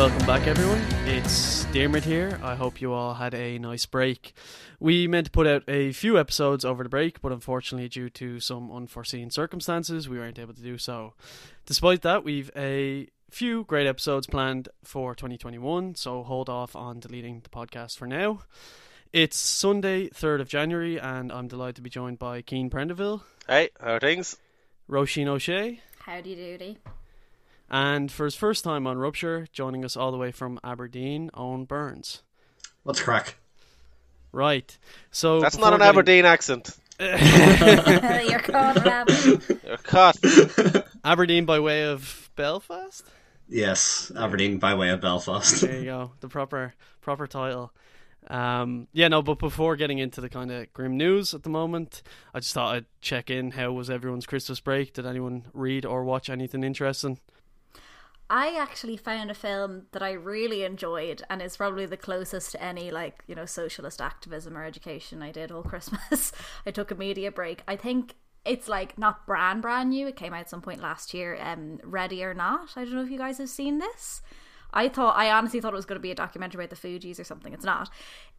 Welcome back, everyone. It's Dermot here. I hope you all had a nice break. We meant to put out a few episodes over the break, but unfortunately, due to some unforeseen circumstances, we weren't able to do so. Despite that, we've a few great episodes planned for 2021, so hold off on deleting the podcast for now. It's Sunday, 3rd of January, and I'm delighted to be joined by Cian Prendiville, Hey, how are things? Roisin O'Shea, Howdy doody. And for his first time on Rupture, joining us all the way from Aberdeen, Owen Burns. What's crack? Right. So That's not an getting- Aberdeen accent. You're caught rabbit. You're caught. Aberdeen by way of Belfast. Yes, Aberdeen by way of Belfast. There you go, the proper proper title. Um, yeah, no, but before getting into the kind of grim news at the moment, I just thought I'd check in. How was everyone's Christmas break? Did anyone read or watch anything interesting? I actually found a film that I really enjoyed and is probably the closest to any like, you know, socialist activism or education I did all Christmas. I took a media break. I think it's like not brand brand new. It came out some point last year. Um, Ready or Not. I don't know if you guys have seen this. I thought I honestly thought it was going to be a documentary about the Fugees or something. It's not.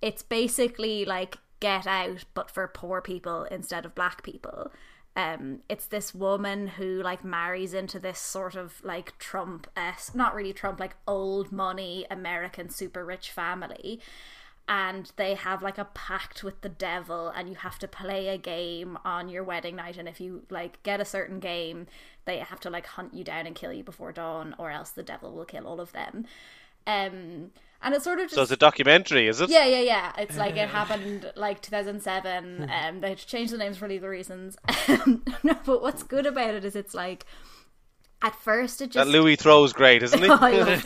It's basically like Get Out, but for poor people instead of black people. Um, it's this woman who like marries into this sort of like Trump s not really Trump, like old money American super rich family. And they have like a pact with the devil, and you have to play a game on your wedding night. And if you like get a certain game, they have to like hunt you down and kill you before dawn, or else the devil will kill all of them. Um, and it's sort of just So it's a documentary, is it? yeah, yeah, yeah. It's like it happened like 2007. Um, they had to change the names for legal reasons. no, but what's good about it is it's like at first it That just Louis throws great, isn't he? I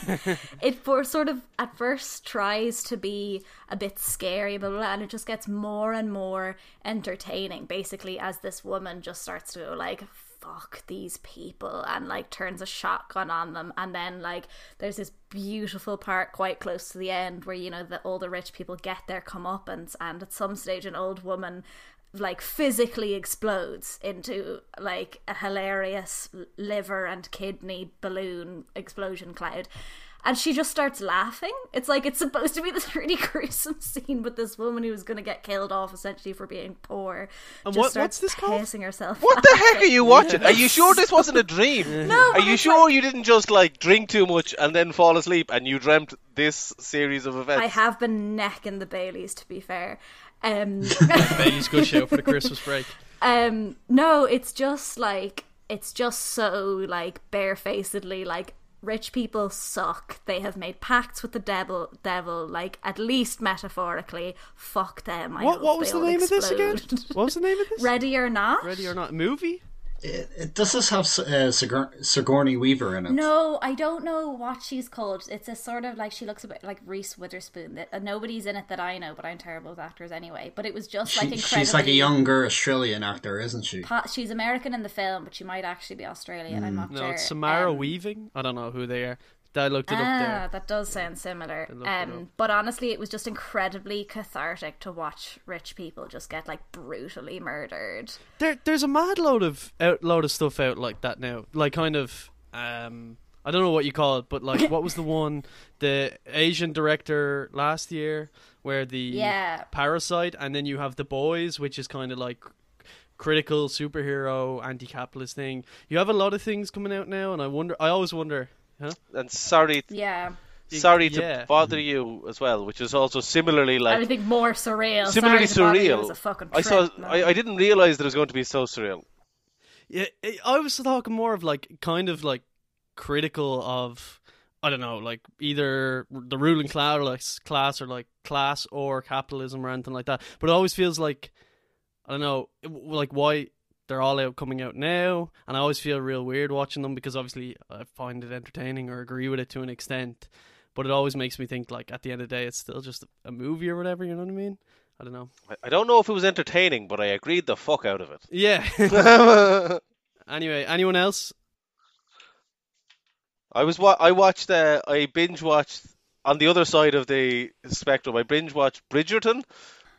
it for sort of at first tries to be a bit scary, blah, blah, blah, and it just gets more and more entertaining. Basically, as this woman just starts to go like, "Fuck these people," and like turns a shotgun on them, and then like there's this beautiful part quite close to the end where you know that all the rich people get their comeuppance, and at some stage an old woman like physically explodes into like a hilarious liver and kidney balloon explosion cloud and she just starts laughing it's like it's supposed to be this really gruesome scene with this woman who's going to get killed off essentially for being poor And just what- starts what's this called? herself What the heck are you watching? Are you sure this wasn't a dream? no Are you sure like- you didn't just like drink too much and then fall asleep and you dreamt this series of events? i have been necking the baileys to be fair um Bailey's good show for the Christmas break. Um, no, it's just like it's just so like barefacedly like rich people suck. They have made pacts with the devil. Devil, like at least metaphorically, fuck them. I What what was the name of this again? What was the name of this? Ready or not? Ready or not? Movie? It, it, does this have uh, Sigour- Sigourney Weaver in it? No, I don't know what she's called. It's a sort of like she looks a bit like Reese Witherspoon. That uh, nobody's in it that I know, but I'm terrible with actors anyway. But it was just like She, incredibly. she's like a younger Australian actor, isn't she? Pa- She's American in the film, but she might actually be Australian. I'm not No, sure. it's Samara Um, Weaving. I don't know who they are. I looked it up Ah, there. that does sound similar. Um, but honestly, it was just incredibly cathartic to watch rich people just get like brutally murdered. There, there's a mad load of out, load of stuff out like that now. Like kind of, um, I don't know what you call it, but like, what was the one, the Asian director last year, where the Yeah. Parasite, and then you have the Boys, which is kind of like critical superhero anti-capitalist thing. You have a lot of things coming out now, and I wonder. I always wonder. Huh? And sorry, Yeah, sorry to bother you as well, which is also similarly like everything more surreal. similarly Sorry to you, it surreal. was a fucking I saw. I, I didn't realize that it was going to be so surreal. Yeah, I- I was talking more of like kind of like critical of I don't know, like either the ruling class or like class or like class or capitalism or anything like that. But it always feels like I don't know, like why they're all out coming out now, and I always feel real weird watching them because obviously I find it entertaining or agree with it to an extent. But it always makes me think like at the end of the day, it's still just a movie or whatever. You know what I mean? I don't know. I, don't know if it was entertaining, but I agreed the fuck out of it. Yeah. anyway, anyone else? I was wa- I watched uh, I binge watched on the other side of the spectrum. I binge watched Bridgerton,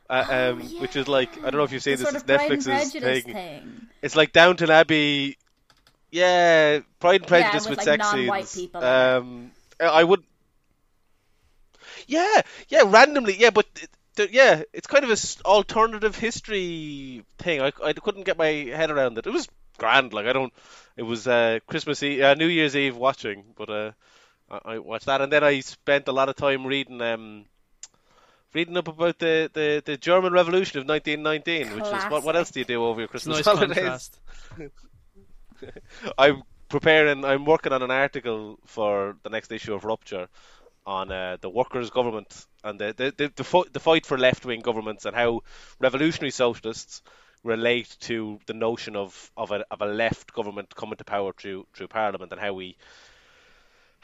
uh, Oh, um, which is like I don't know if you've the seen this. sort It's of Netflix's thing. thing. It's like Downton Abbey. Yeah, Pride and Prejudice with, with, like, sex scenes. people. Um, I would. Yeah, yeah, randomly, yeah, but it- the- yeah, it's kind of an alternative history thing. I, I couldn't get my head around it. It was grand, like I don't. It was uh, Christmas Eve, uh, New Year's Eve watching, but uh, I, I watched that, and then I spent a lot of time reading um, reading up about the, the, the German Revolution of 1919, which is what what else do you do over your Christmas nice holidays? I'm preparing. I'm working on an article for the next issue of Rupture on uh, the workers' government and the the the, the, fight, the fight for left wing governments and how revolutionary socialists relate to the notion of of a of a left government coming to power through through parliament and how we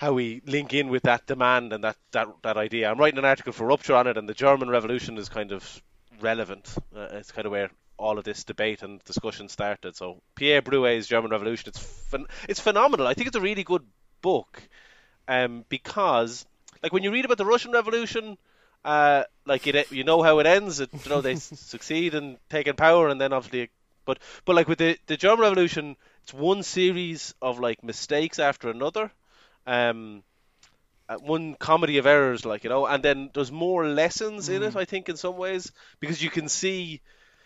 how we link in with that demand and that, that, that idea. I'm writing an article for Rupture on it, and the German Revolution is kind of relevant. Uh, it's kind of where all of this debate and discussion started. So Pierre Broué's German Revolution, it's phen- it's phenomenal. I think it's a really good book, um, because like when you read about the Russian Revolution, uh, like it, you know how it ends. It, you know they succeed in taking power, and then obviously, but but like with the the German Revolution, it's one series of like mistakes after another. Um, uh, one comedy of errors, like you know, and then there's more lessons in it. I think in some ways because you can see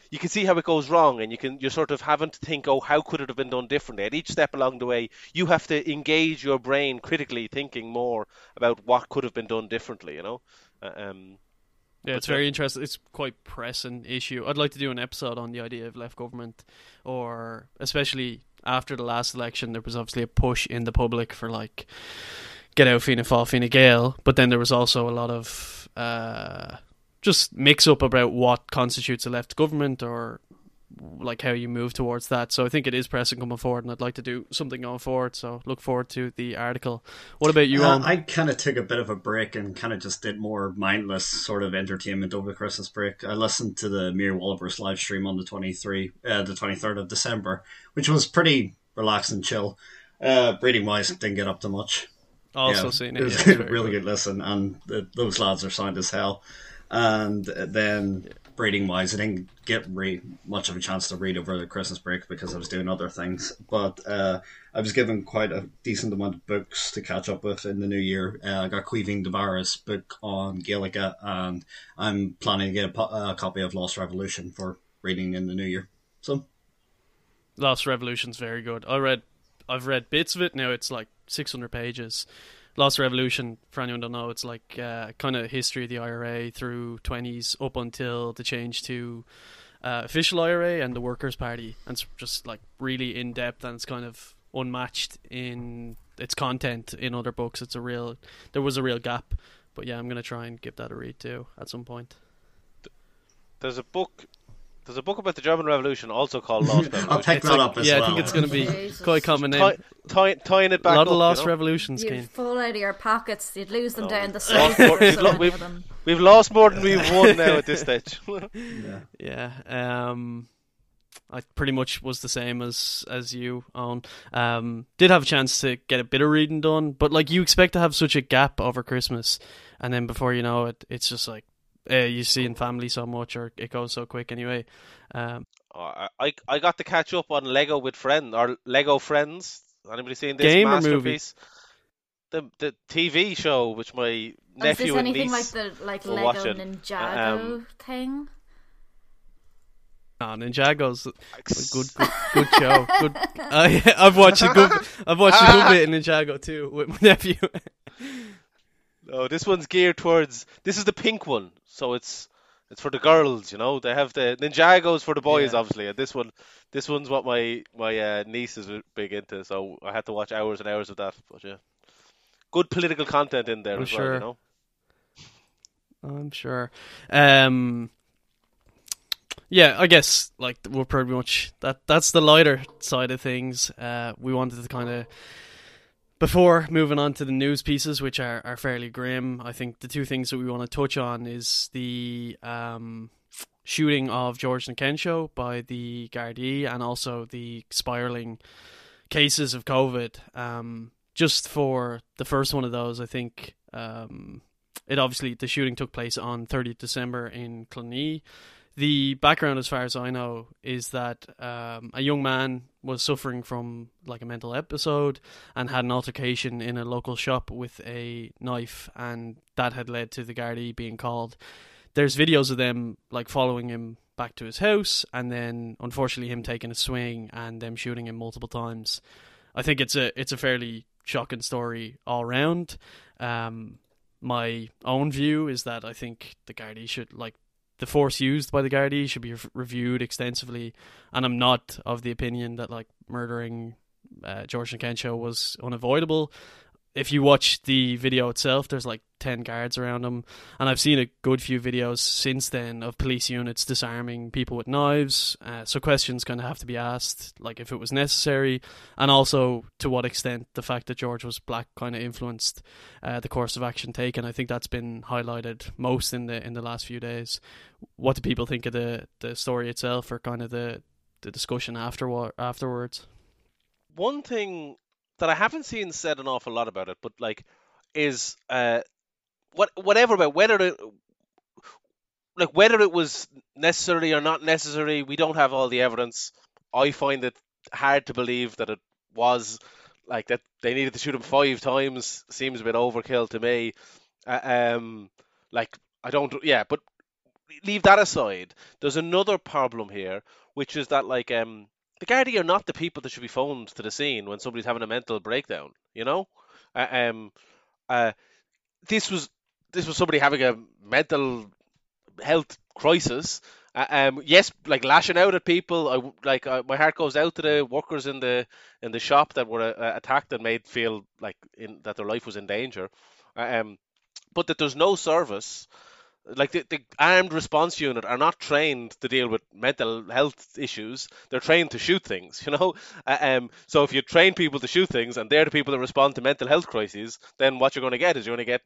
you can see how it goes wrong, and you can you're sort of having to think, oh, how could it have been done differently? At each step along the way, you have to engage your brain critically, thinking more about what could have been done differently. You know, Uh, um, Yeah, it's very interesting. It's quite pressing issue. I'd like to do an episode on the idea of left government, or especially after the last election, there was obviously a push in the public for like get out Fianna Fáil, Fine Gael, but then there was also a lot of uh, just mix up about what constitutes a left government or like how you move towards that. So I think it is pressing coming forward, and I'd like to do something going forward. So look forward to the article. What about you, Uh, I kind of took a bit of a break and kind of just did more mindless sort of entertainment over the Christmas break. I listened to the Mere Walrus live stream on the 23, uh, the 23rd of December, which was pretty relaxed and chill. Uh, breeding wise, didn't get up to much. also Yeah, seen it it. was yeah, really good listen, and the, those lads are sound as hell. And then breeding wise, I didn't get re- much of a chance to read over the Christmas break because I was doing other things. But uh, I was given quite a decent amount of books to catch up with in the new year. Uh, I got Cleaving Devara's book on Gaelica, and I'm planning to get a, po- a copy of Lost Revolution for reading in the new year. So Lost Revolution's very good. I read, I've read bits of it. Now it's like 600 pages. Lost Revolution, for anyone don't know, it's like uh, kind of history of the IRA through 20s up until the change to uh, official IRA and the Workers' Party, and it's just like really in depth and it's kind of unmatched in its content in other books. It's a real, there was a real gap, but yeah, I'm gonna try and give that a read too at some point. there's a book. There's a book about the German Revolution also called Lost Revolution. I'll pick It's that like- up as yeah, well. I think it's gonna be Jesus. quite a common name. Tie, tie, tying it back a lot up, of lost you know? revolutions, You'd Kane. fall out of your pockets. You'd lose them Oh, down the we've side. lost more- we've lo- we've- We've lost more than we've won now at this stage. Yeah. Yeah. Um I pretty much was the same as as you on. Um did have a chance to get a bit of reading done, but like you expect to have such a gap over Christmas and then before you know it it's just like uh, you see in family so much or it goes so quick anyway. Um Oh, I, I I got to catch up on Lego with Friends or Lego Friends. Anybody seen this Game or movie? masterpiece? The the TV show which my Oh, is nephew this and anything niece. like the like were Lego watching. Ninjago Um, thing? no, Ninjago's a good good, good show. Good uh, I've watched a good I've watched a good bit in Ninjago too with my nephew. Oh, this one's geared towards. This is the pink one, so it's it's for the girls. You know, they have the Ninjago's for the boys, Yeah. obviously. And this one, this one's what my my uh, niece is big into. So I had to watch hours and hours of that. But yeah, good political content in there I'm as well. You know. I'm sure. Um, yeah, I guess like we're pretty much that. That's the lighter side of things. Uh, we wanted to kind of before moving on to the news pieces, which are, are fairly grim. I think the two things that we want to touch on is the um, shooting of George Nkencho by the Gardaí, and also the spiraling cases of COVID. Um, just for the first one of those, I think. Um, it obviously the shooting took place on 30th December in Clonee. The background, as far as I know, is that um, a young man was suffering from like a mental episode and had an altercation in a local shop with a knife, and that had led to the Gardaí being called. There's videos of them like following him back to his house, and then unfortunately him taking a swing and them shooting him multiple times. I think it's a it's a fairly shocking story all round. Um, my own view is that I think the Gardaí should like the force used by the Gardaí should be re- reviewed extensively, and I'm not of the opinion that like murdering uh, George Nkencho was unavoidable if you watch the video itself, there's like 10 guards around him. And I've seen a good few videos since then of police units disarming people with knives. Uh, so questions kind of have to be asked, like if it was necessary, and also to what extent the fact that George was black kind of influenced uh, the course of action taken. I think that's been highlighted most in the in the last few days. What do people think of the, the story itself or kind of the, the discussion after, afterwards? One thing that I haven't seen said an awful lot about it, but like is uh what whatever about whether it like whether it was necessary or not necessary, we don't have all the evidence. I find it hard to believe that it was like that they needed to shoot him five times seems a bit overkill to me. Uh, um, like I don't, yeah, but leave that aside. There's another problem here, which is that like um the Gardaí are not the people that should be phoned to the scene when somebody's having a mental breakdown. You know, uh, um, uh, this was this was somebody having a mental health crisis. Uh, um, yes, like lashing out at people. I like uh, my heart goes out to the workers in the in the shop that were uh, attacked and made feel like in, that their life was in danger. Uh, um, but that there's no service like the, the armed response unit are not trained to deal with mental health issues. They're trained to shoot things you know? Uh, um, so if you train people to shoot things and they're the people that respond to mental health crises then what you're going to get is you're going to get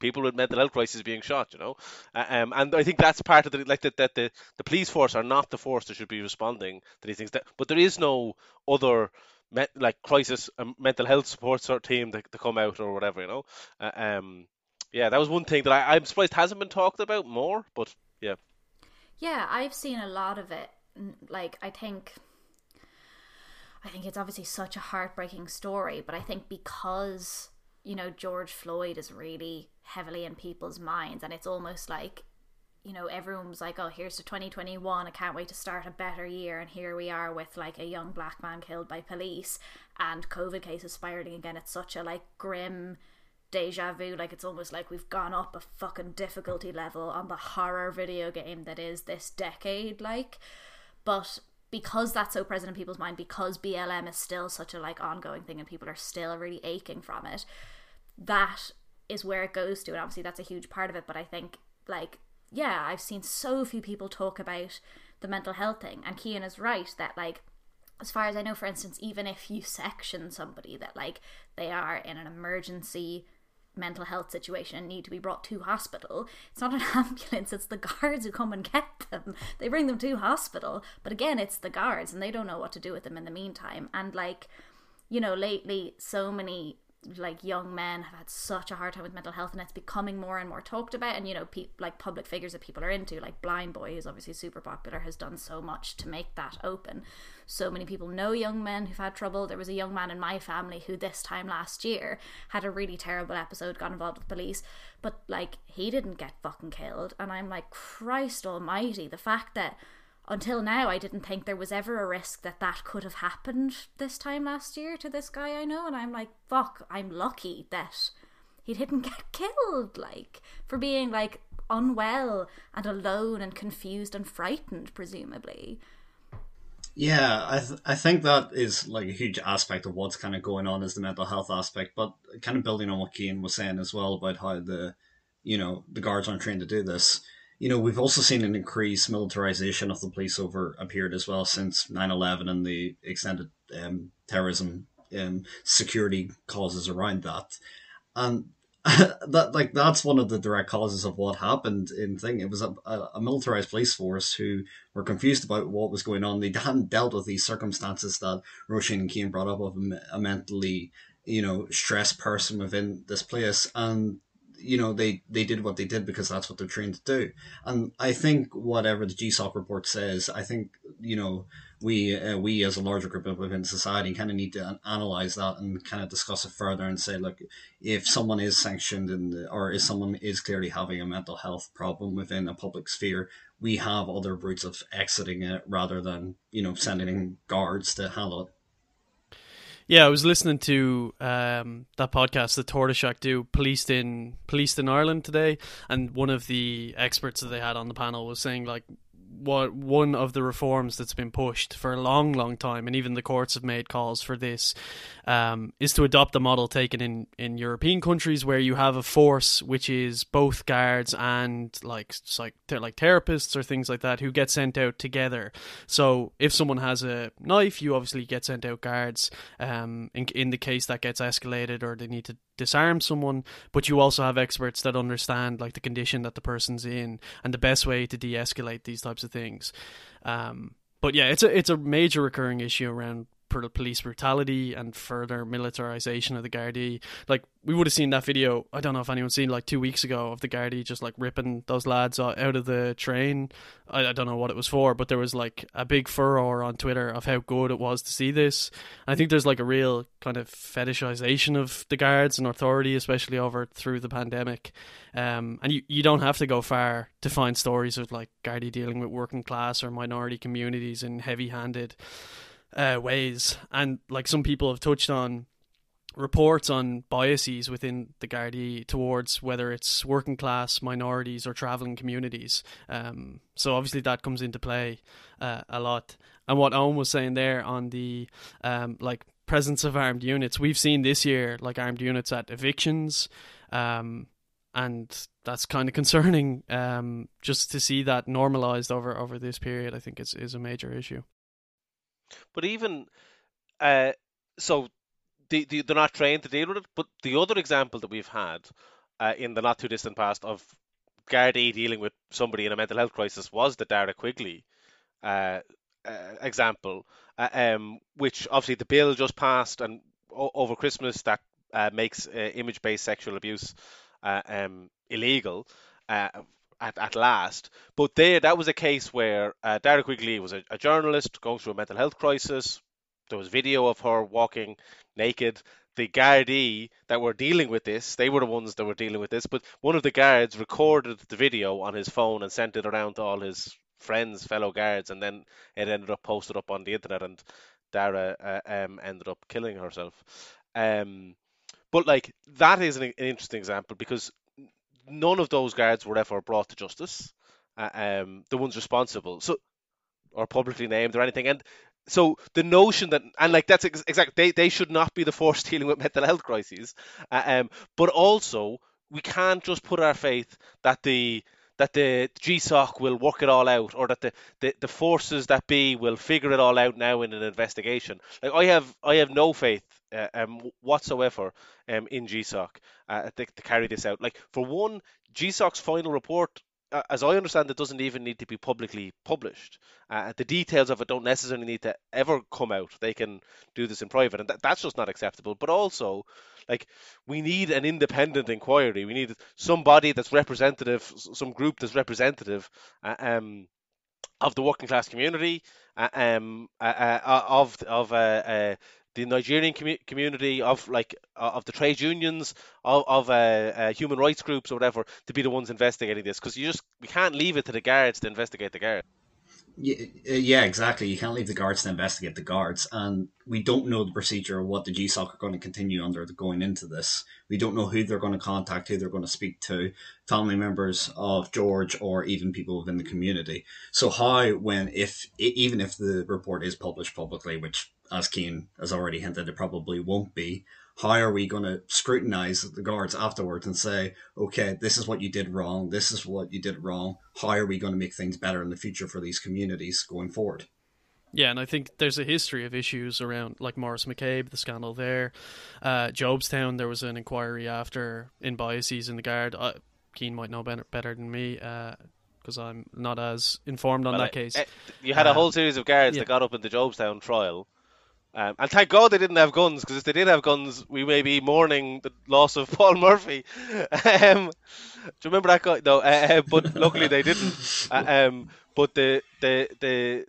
people with mental health crises being shot you know? Uh, um, and i think that's part of the like that, that the, the police force are not the force that should be responding to these things. But there is no other like crisis um, mental health support sort of team to, to come out or whatever you know? Uh, um yeah, that was one thing that I, I'm surprised hasn't been talked about more. But yeah, yeah, I've seen a lot of it. Like I think, I think it's obviously such a heartbreaking story, but I think because you know George Floyd is really heavily in people's minds, and it's almost like you know everyone was like oh here's to 2021 i can't wait to start a better year and here we are with like a young black man killed by police and covid cases spiraling again it's such a like grim deja vu. Like it's almost like we've gone up a fucking difficulty level on the horror video game that is this decade. Like, but because that's so present in people's mind, because BLM is still such a like ongoing thing and people are still really aching from it, that is where it goes to. And obviously that's a huge part of it. But I think like yeah, I've seen so few people talk about the mental health thing. And Cian is right that like as far as I know, for instance, even if you section somebody that like they are in an emergency mental health situation and need to be brought to hospital. It's not an ambulance, it's the guards who come and get them. They bring them to hospital, but again, it's the guards and they don't know what to do with them in the meantime. And like, you know, lately so many like young men have had such a hard time with mental health and it's becoming more and more talked about and you know pe- like public figures that people are into like Blindboy who's obviously super popular has done so much to make that open. So many people know young men who've had trouble. There was a young man in my family who this time last year had a really terrible episode got involved with police but like he didn't get fucking killed and i'm like christ almighty the fact that until now, I didn't think there was ever a risk that that could have happened this time last year to this guy I know. And I'm like, fuck, I'm lucky that he didn't get killed, like, for being, like, unwell and alone and confused and frightened, presumably. Yeah, I th- I think that is like a huge aspect of what's kind of going on is the mental health aspect, but kind of building on what Cian was saying as well about how the, you know, the guards aren't trained to do this you know, we've also seen an increased militarization of the police over a period as well since 9-11 and the extended um, terrorism um, security causes around that. And that like that's one of the direct causes of what happened in thing. It was a, a, militarized police force who were confused about what was going on. They hadn't dealt with these circumstances that Roisin and Cian brought up of a mentally, you know, stressed person within this place, and you know they they did what they did because that's what they're trained to do. And I think whatever the GSOC report says, I think you know we uh, we as a larger group within society kind of need to analyze that and kind of discuss it further and say, look, if someone is sanctioned and or if someone is clearly having a mental health problem within a public sphere, we have other routes of exiting it rather than you know sending in guards to handle it. Yeah, I was listening to um, that podcast that Tortoise Shack do, policed in policed in Ireland today, and one of the experts that they had on the panel was saying like what one of the reforms that's been pushed for a long, long time, and even the courts have made calls for this, um, is to adopt the model taken in, in European countries where you have a force which is both guards and like like like therapists or things like that who get sent out together. So if someone has a knife, you obviously get sent out guards. Um, in in the case that gets escalated or they need to disarm someone, but you also have experts that understand like the condition that the person's in and the best way to de-escalate these types of things. Um, but yeah, it's a it's a major recurring issue around police brutality and further militarization of the Gardaí. Like we would have seen that video. I don't know if anyone's seen like two weeks ago of the Gardaí just like ripping those lads out of the train. I, I don't know what it was for, but there was like a big furor on Twitter of how good it was to see this. And I think there's like a real kind of fetishization of the guards and authority, especially over through the pandemic. Um, and you, you don't have to go far to find stories of like Gardaí dealing with working class or minority communities in heavy handed uh, ways. And like some people have touched on reports on biases within the Gardaí towards whether it's working class, minorities, or travelling communities. Um, so obviously that comes into play uh, a lot. And what Owen was saying there on the um, like presence of armed units, we've seen this year like armed units at evictions. Um, and that's kind of concerning. Um, just to see that normalized over over this period, I think is is a major issue. But even uh, so, they, they, they're not trained to deal with it. But the other example that we've had uh, in the not too distant past of Gardaí dealing with somebody in a mental health crisis was the Dara Quigley uh, uh, example, uh, um, which obviously the bill just passed and o- over Christmas that uh, makes image-based sexual abuse um, illegal at, at last. But there, that was a case where uh, Dara Quigley was a, a journalist going through a mental health crisis. There was video of her walking naked. The Gardaí that were dealing with this, they were the ones that were dealing with this. But one of the guards recorded the video on his phone and sent it around to all his friends, fellow guards, and then it ended up posted up on the internet. And Dara uh, um, ended up killing herself. Um, but like that is an, an interesting example because none of those guards were ever brought to justice. Uh, um, the ones responsible, so or publicly named or anything, and so the notion that and like that's ex- exactly they, they should not be the force dealing with mental health crises, uh, um, but also we can't just put our faith that the that the GSOC will work it all out, or that the, the, the forces that be will figure it all out now in an investigation. Like I have I have no faith uh, um, whatsoever um, in GSOC uh, to, to, carry this out. Like for one, GSOC's final report, uh, as I understand it, doesn't even need to be publicly published. Uh, the details of it don't necessarily need to ever come out. They can do this in private, and that, that's just not acceptable. But also, like we need an independent inquiry. We need somebody that's representative, some group that's representative. Uh, um, of the working class community, uh, um, uh, uh, of of uh, the Nigerian com- community, of like uh, of the trade unions, of, of uh, uh, human rights groups or whatever, to be the ones investigating this because you just we can't leave it to the guards to investigate the guards. Yeah, uh, yeah, exactly. You can't leave the guards to investigate the guards, and we don't know the procedure of what the GSOC are going to continue under going into this. We don't know who they're going to contact, who they're going to speak to, family members of George, or even people within the community. So how, when, if, even if the report is published publicly, which as Cian has already hinted, it probably won't be. How are we going to scrutinize the guards afterwards and say, okay, this is what you did wrong, this is what you did wrong. How are we going to make things better in the future for these communities going forward? Yeah, and I think there's a history of issues around like Maurice McCabe, the scandal there. Uh, Jobstown, there was an inquiry after in biases in the guard. Uh, Cian might know better, better than me because uh, I'm not as informed on well, that case. you had a whole series of guards yeah. that got up in the Jobstown trial Um, and thank God they didn't have guns, because if they did have guns, we may be mourning the loss of Paul Murphy. um, do you remember that guy? No, uh, uh but luckily they didn't. Uh, um, but the the the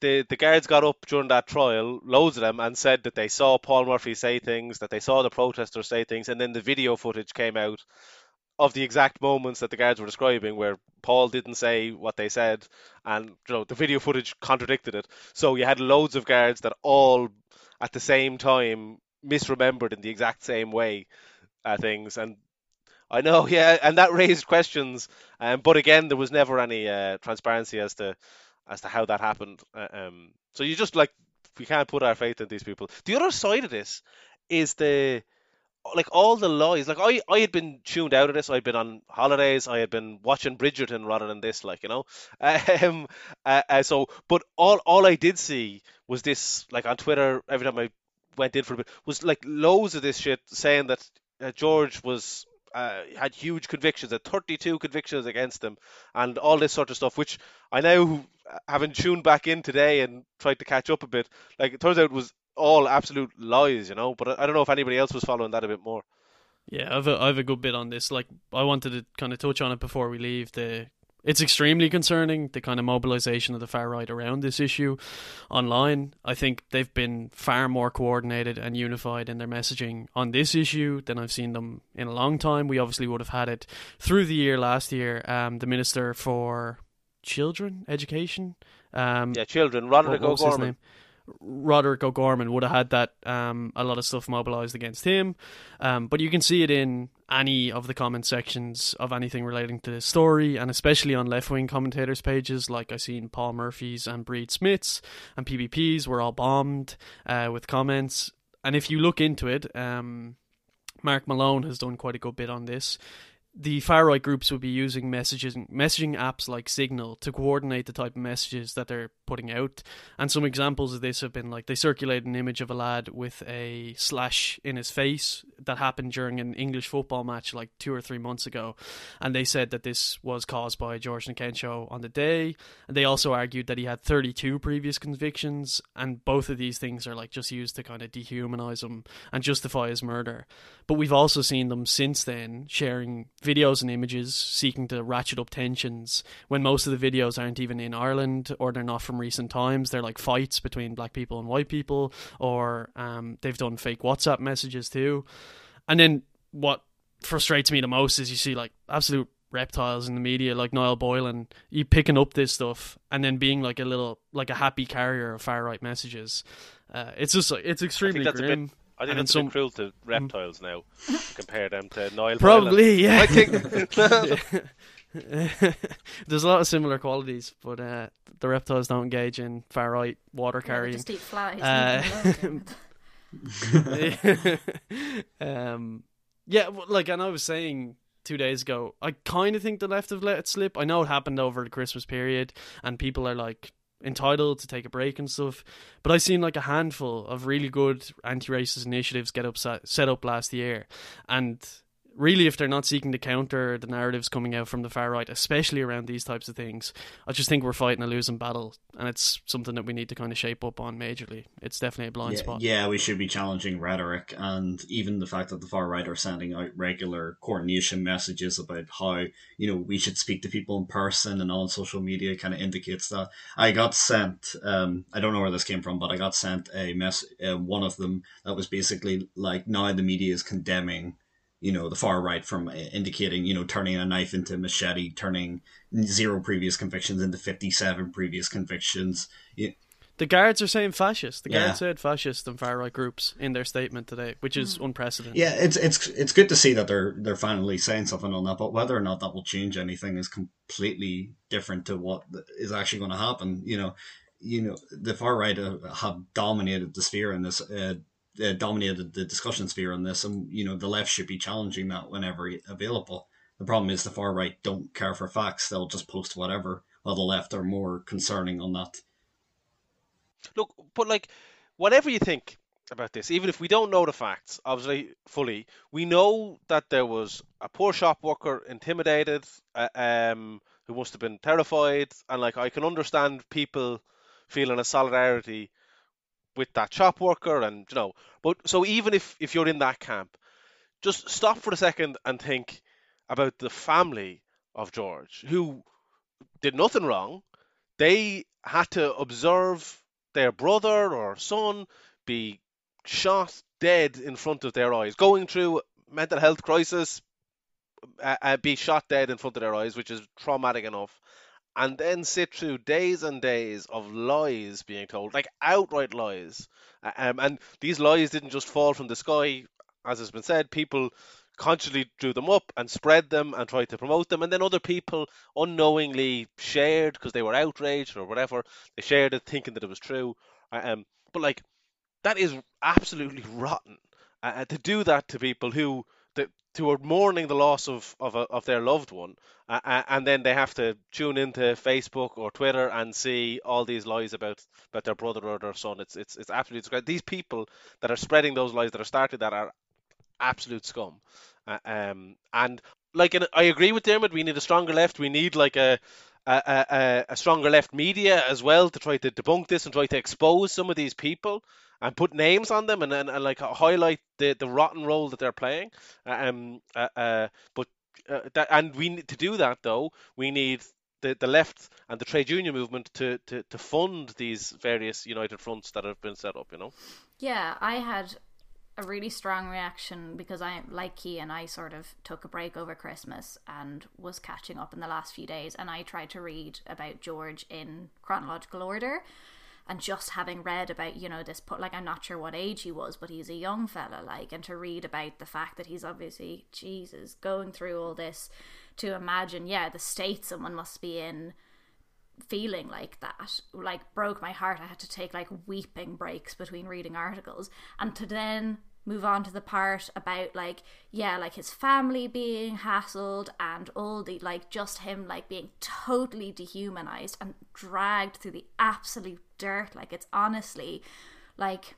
the the guards got up during that trial, loads of them, and said that they saw Paul Murphy say things, that they saw the protesters say things, and then the video footage came out of the exact moments that the guards were describing, where Paul didn't say what they said, and you know the video footage contradicted it. So you had loads of guards that all at the same time misremembered in the exact same way uh, things, and I know, yeah, and that raised questions. Um, but again, there was never any uh, transparency as to as to how that happened. Uh, um, so you just like we can't put our faith in these people. The other side of this is the like all the lies. Like I, I had been tuned out of this. I'd been on holidays. I had been watching Bridgerton rather than this. Like you know, um, uh, uh, so but all all I did see was this. Like on Twitter, every time I went in for a bit, was like loads of this shit saying that uh, George was uh, had huge convictions, had 32 convictions against him, and all this sort of stuff, which I now, having tuned back in today and tried to catch up a bit, like it turns out it was all absolute lies, you know. But I don't know if anybody else was following that a bit more. Yeah, I've a, I've a good bit on this. Like, I wanted to kind of touch on it before we leave. The it's extremely concerning the kind of mobilization of the far right around this issue online. I think they've been far more coordinated and unified in their messaging on this issue than I've seen them in a long time. We obviously would have had it through the year last year. Um, the Minister for Children Education. Um, yeah, children. Roderick O'Gorman. Roderick O'Gorman would have had that um, a lot of stuff mobilized against him. Um, but you can see it in any of the comment sections of anything relating to this story, and especially on left wing commentators' pages, like I seen Paul Murphy's and Bríd Smith's and PBP's were all bombed uh, with comments. And if you look into it, um, Mark Malone has done quite a good bit on this the far right groups would be using messaging messaging apps like Signal to coordinate the type of messages that they're putting out. And some examples of this have been like they circulated an image of a lad with a slash in his face that happened during an English football match like two or three months ago, and they said that this was caused by George Show on the day. And they also argued that he had 32 previous convictions, and both of these things are like just used to kind of dehumanize him and justify his murder. But we've also seen them since then sharing videos and images seeking to ratchet up tensions when most of the videos aren't even in Ireland or they're not from recent times. They're like fights between black people and white people, or um, they've done fake WhatsApp messages too. And then what frustrates me the most is you see like absolute reptiles in the media like Niall Boylan you picking up this stuff and then being like a little like a happy carrier of far right messages uh, it's just like it's extremely grim I think and it's some... a bit cruel to mm. reptiles now. compare them to Niall. Probably, yeah. I think there's a lot of similar qualities, but uh, the reptiles don't engage in far right water carrying. just eat flies. Uh, um, yeah, like, and I was saying two days ago, I kind of think the left have let it slip. I know it happened over the Christmas period, and people are like entitled to take a break and stuff. But I've seen like a handful of really good anti-racist initiatives get up set up last year, and really, if they're not seeking to counter the narratives coming out from the far right, especially around these types of things, I just think we're fighting a losing battle, and it's something that we need to kind of shape up on majorly. It's definitely a blind yeah, spot. Yeah, we should be challenging rhetoric, and even the fact that the far right are sending out regular coordination messages about how you know we should speak to people in person and on social media kind of indicates that. I got sent, um, I don't know where this came from, but I got sent a mess, uh, one of them that was basically like now the media is condemning you know the far right from indicating you know turning a knife into machete turning zero previous convictions into 57 previous convictions the guards are saying fascist the yeah. guards said fascist and far right groups in their statement today which is mm. unprecedented yeah it's it's it's good to see that they're they're finally saying something on that but whether or not that will change anything is completely different to what is actually going to happen you know you know the far right have dominated the sphere in this uh, uh, dominated the discussion sphere on this, and you know the left should be challenging that whenever available. The problem is the far right don't care for facts; they'll just post whatever, while the left are more concerning on that. Look, but like whatever you think about this, even if we don't know the facts, obviously fully, we know that there was a poor shop worker intimidated, uh, um, who must have been terrified, and like I can understand people feeling a solidarity with that shop worker, and you know. But so even if if you're in that camp, just stop for a second and think about the family of George, who did nothing wrong. They had to observe their brother or son be shot dead in front of their eyes, going through mental health crisis, uh, uh, be shot dead in front of their eyes, which is traumatic enough, and then sit through days and days of lies being told, like outright lies. Um, and these lies didn't just fall from the sky, as has been said. People consciously drew them up and spread them and tried to promote them, and then other people unknowingly shared because they were outraged or whatever. They shared it thinking that it was true. Um, but like that is absolutely rotten uh, uh, to do that to people who who are mourning the loss of of, a, of their loved one, uh, uh, and then they have to tune into Facebook or Twitter and see all these lies about about their brother or their son. It's it's it's absolutely disgusting. These people that are spreading those lies that are started that are absolute scum. Uh, um, and like I agree with Dermot, we need a stronger left. We need like a a, a, a stronger left media as well to try to debunk this and try to expose some of these people and put names on them and, and, and like highlight the, the rotten role that they're playing. Um, uh, uh, but uh, that, and we to do that though. We need the, the left and the trade union movement to, to, to fund these various united fronts that have been set up. You know. Yeah, I had a really strong reaction because I, like Key, and I sort of took a break over Christmas and was catching up in the last few days. And I tried to read about George in chronological order and just having read about you know this put like i'm not sure what age he was but he's a young fella like and to read about the fact that he's obviously jesus going through all this to imagine yeah the state someone must be in feeling like that like broke my heart. I had to take like weeping breaks between reading articles. And to then move on to the part about like yeah like his family being hassled and all the like just him like being totally dehumanized and dragged through the absolute dirt. Like it's honestly like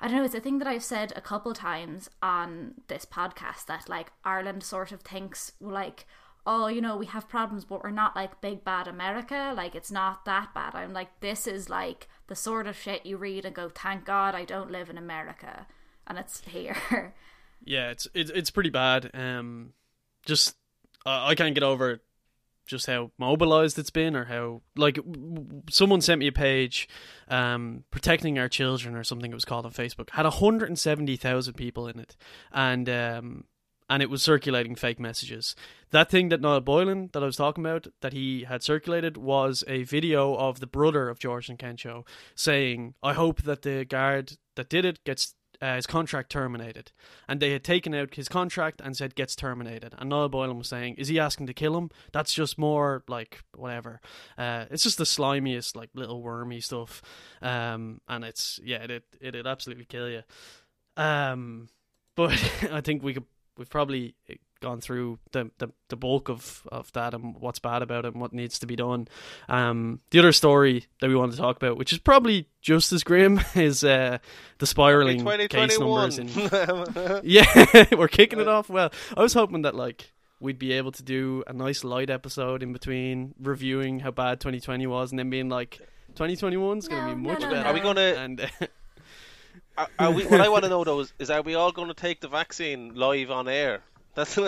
I don't know, it's a thing that I've said a couple times on this podcast that like Ireland sort of thinks like oh, you know, we have problems, but we're not like big bad America. Like, it's not that bad. I'm like, this is like the sort of shit you read and go, thank God I don't live in America and it's here. Yeah, it's it's it's pretty bad. Um, just I can't get over just how mobilized it's been, or how like someone sent me a page, um, protecting our children or something. It was called on Facebook. Had hundred and seventy thousand people in it, and um, and it was circulating fake messages. That thing that Niall Boylan that I was talking about that he had circulated was a video of the brother of George Nkencho saying, "I hope that the guard that did it gets uh, his contract terminated. And they had taken out his contract and said gets terminated. And Niall Boylan was saying, is he asking to kill him? That's just more like whatever. Uh, it's just the slimiest, like little wormy stuff. Um, and it's yeah, it it it absolutely kill you. Um, but I think we could we've probably gone through the, the, the bulk of, of that and what's bad about it and what needs to be done. Um, the other story that we want to talk about, which is probably just as grim, is uh, the spiraling case numbers. In... yeah, we're kicking it off well. I was hoping that like we'd be able to do a nice light episode in between reviewing how bad 2020 was and then being like 2021 is going to be much no, better. Are we going to? And, uh, are, are we, what I want to know though is, is are we all going to take the vaccine live on air? That's yeah.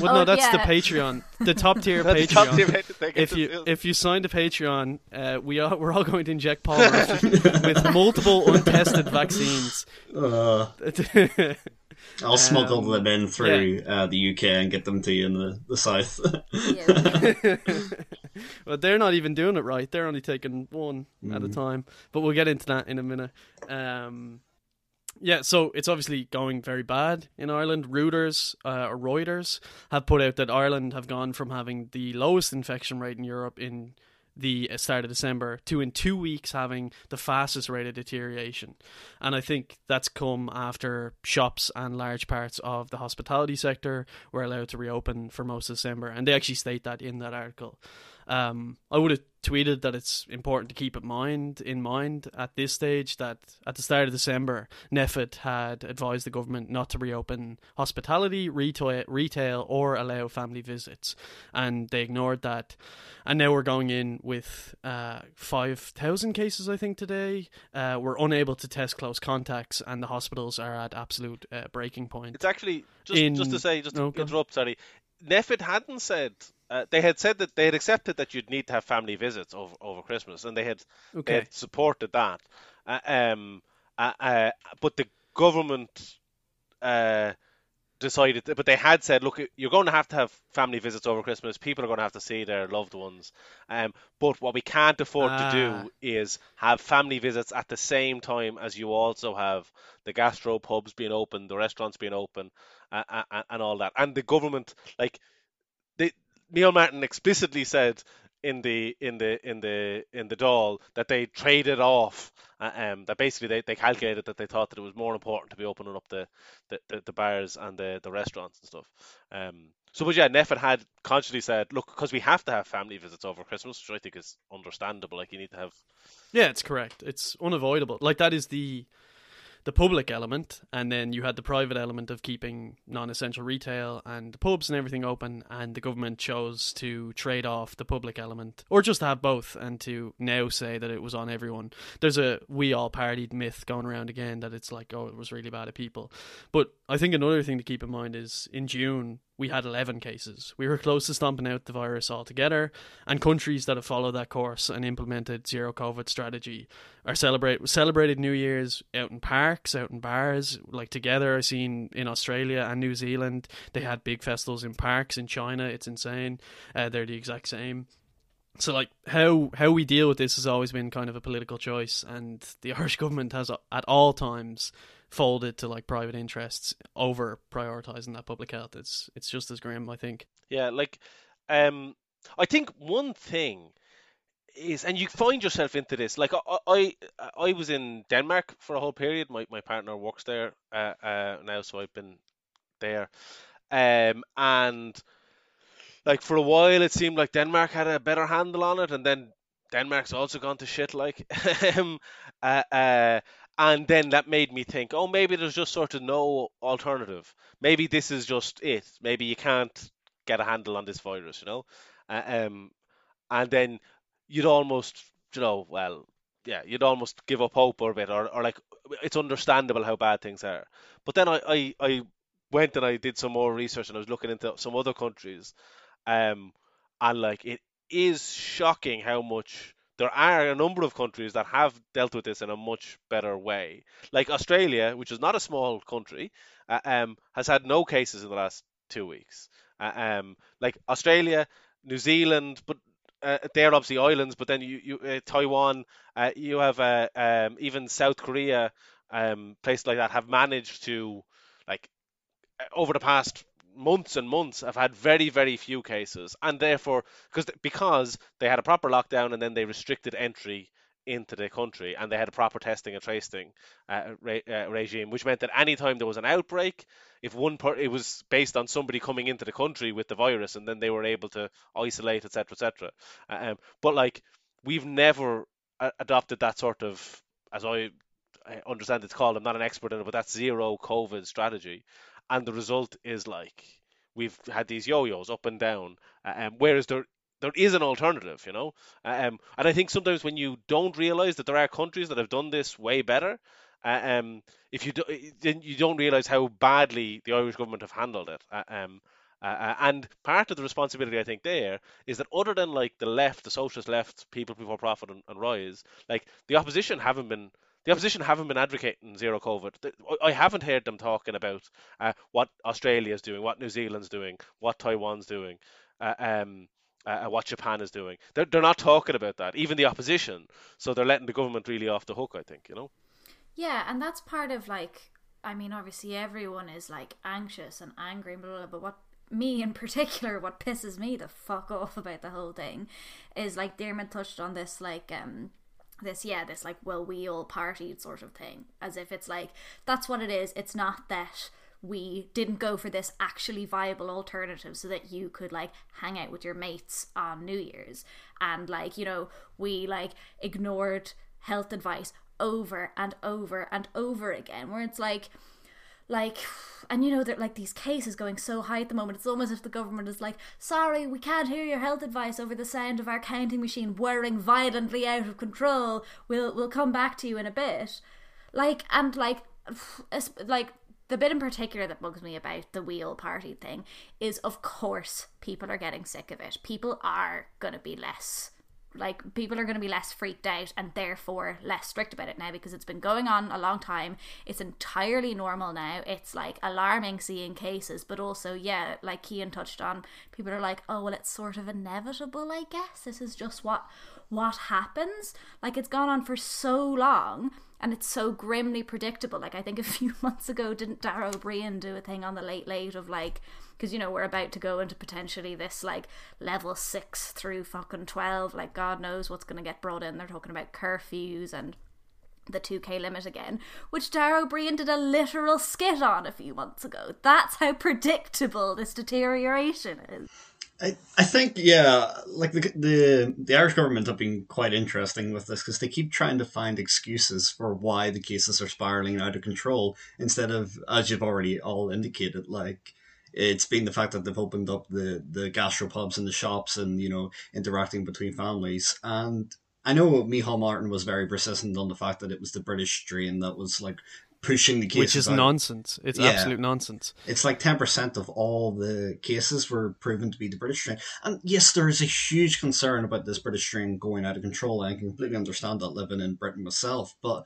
Well, no, Oh, that's the yeah. Patreon, the top tier Patreon. top tier Patreon. They get if to you feel- if you sign to Patreon, uh, we are we're all going to inject Paul with multiple untested vaccines. Uh, I'll smuggle Um, them in through uh, the UK and get them to you in the, the south. Yeah. well, they're not even doing it right. They're only taking one at a time. But we'll get into that in a minute. Um, yeah, so it's obviously going very bad in Ireland. Reuters uh, or Reuters have put out that Ireland have gone from having the lowest infection rate in Europe in the uh, start of December to in two weeks having the fastest rate of deterioration. And I think that's come after shops and large parts of the hospitality sector were allowed to reopen for most of December. And they actually state that in that article. Um, I would have tweeted that it's important to keep in mind in mind at this stage that at the start of December, NPHET had advised the government not to reopen hospitality, retail, retail, or allow family visits, and they ignored that. And now we're going in with uh, five thousand cases, I think today. Uh, we're unable to test close contacts, and the hospitals are at absolute uh, breaking point. It's actually just In- just to say, just to No, interrupt. Sorry, NPHET hadn't said. Uh, they had said that they had accepted that you'd need to have family visits over over Christmas, and they had they had supported that. Uh, um, uh, uh, but the government uh, decided, but they had said, look, you're going to have to have family visits over Christmas. People are going to have to see their loved ones. Um, but what we can't afford Ah. to do is have family visits at the same time as you also have the gastro pubs being open, the restaurants being open, uh, and all that. And the government, like, they, Neil Martin explicitly said in the in the in the in the Dáil that they traded off uh, um that basically they, they calculated that they thought that it was more important to be opening up the the, the, the bars and the, the restaurants and stuff um so but yeah NPHET had consciously said look because we have to have family visits over Christmas which I think is understandable like you need to have Yeah, it's correct. It's unavoidable. Like that is the the public element, and then you had the private element of keeping non-essential retail and the pubs and everything open. And the government chose to trade off the public element, or just have both, and to now say that it was on everyone. There's a we all partied myth going around again that it's like oh it was really bad at people, but I think another thing to keep in mind is in June we had 11 cases. We were close to stomping out the virus altogether, and countries that have followed that course and implemented zero COVID strategy are celebrate celebrated New Year's out in parks, out in bars, like together. I've seen in Australia and New Zealand they had big festivals in parks. In China, it's insane. Uh, they're the exact same. So like how how we deal with this has always been kind of a political choice, and the Irish government has at all times folded to like private interests over prioritizing that public health. It's it's just as grim, I think. Yeah, like um I think one thing is and you find yourself into this like I I, I was in Denmark for a whole period my my partner works there uh, uh now so I've been there um and like for a while it seemed like Denmark had a better handle on it and then Denmark's also gone to shit like um uh, uh and then that made me think oh maybe there's just sort of no alternative maybe this is just it maybe you can't get a handle on this virus, you know. Uh, um, and then you'd almost, you know, well, yeah, you'd almost give up hope or a bit, or, or like it's understandable how bad things are. But then I, I, I went and I did some more research and I was looking into some other countries, um, and like it is shocking how much there are a number of countries that have dealt with this in a much better way. Like Australia, which is not a small country, uh, um, has had no cases in the last two weeks. Uh, um, like Australia, New Zealand, but uh, they're obviously islands. But then you, you uh, Taiwan, uh, you have uh, um, even South Korea, um, places like that have managed to, like, over the past months and months, have had very very few cases, and therefore because because they had a proper lockdown and then they restricted entry into the country and they had a proper testing and tracing uh, re- uh, regime, which meant that anytime there was an outbreak, if one per- it was based on somebody coming into the country with the virus and then they were able to isolate, etc., etc. Um, but like we've never a- adopted that sort of, as I, I understand it's called. I'm not an expert in it, but that's zero COVID strategy, and the result is like we've had these yo-yos up and down. Uh, um, whereas there there is an alternative, you know. Um, and I think sometimes when you don't realize that there are countries that have done this way better, uh, um, if you then you don't realize how badly the Irish government have handled it. Uh, um, uh, and part of the responsibility, I think, there is that other than like the left, the socialist left, people before profit and, and rise, like the opposition haven't been. The opposition haven't been advocating zero COVID. I haven't heard them talking about uh, what Australia's doing, what New Zealand's doing, what Taiwan's doing. Uh, um, uh, what Japan is doing. They're, they're not talking about that, even the opposition. So they're letting the government really off the hook, I think, you know? Yeah, and that's part of like, I mean, obviously everyone is like anxious and angry and blah, blah, blah, but what me in particular, what pisses me the fuck off about the whole thing is like Dermot touched on this, like, um, this yeah this like well we all partied sort of thing as if it's like that's what it is. It's not that we didn't go for this actually viable alternative so that you could like hang out with your mates on New Year's. And like you know we like ignored health advice over and over and over again where it's like like and you know that like these cases going so high at the moment it's almost as if the government is like sorry we can't hear your health advice over the sound of our counting machine whirring violently out of control. We'll we'll come back to you in a bit. Like and like like the bit in particular that bugs me about the wheel party thing is of course people are getting sick of it. People are going to be less like people are going to be less freaked out and therefore less strict about it now because it's been going on a long time. It's entirely normal now. It's like alarming seeing cases but also yeah like Cian touched on people are like oh well it's sort of inevitable i guess. This is just what what happens. Like it's gone on for so long and it's so grimly predictable. Like i think a few months ago didn't Dara Ó Briain do a thing on the late late of like because you know we're about to go into potentially this like level 6 through fucking 12 like god knows what's going to get brought in. They're talking about curfews and the 2k limit again which Dara Ó Briain did a literal skit on a few months ago. That's how predictable this deterioration is. I, I think yeah, like the the the Irish government have been quite interesting with this because they keep trying to find excuses for why the cases are spiraling out of control instead of as you've already all indicated, like it's been the fact that they've opened up the the gastropubs and the shops and you know interacting between families and I know Micheál Martin was very persistent on the fact that it was the British strain that was like pushing the cases which is out. nonsense it's Yeah. absolute nonsense It's like ten percent of all the cases were proven to be the British strain, and yes, there is a huge concern about this British strain going out of control. And I can completely understand that living in Britain myself, but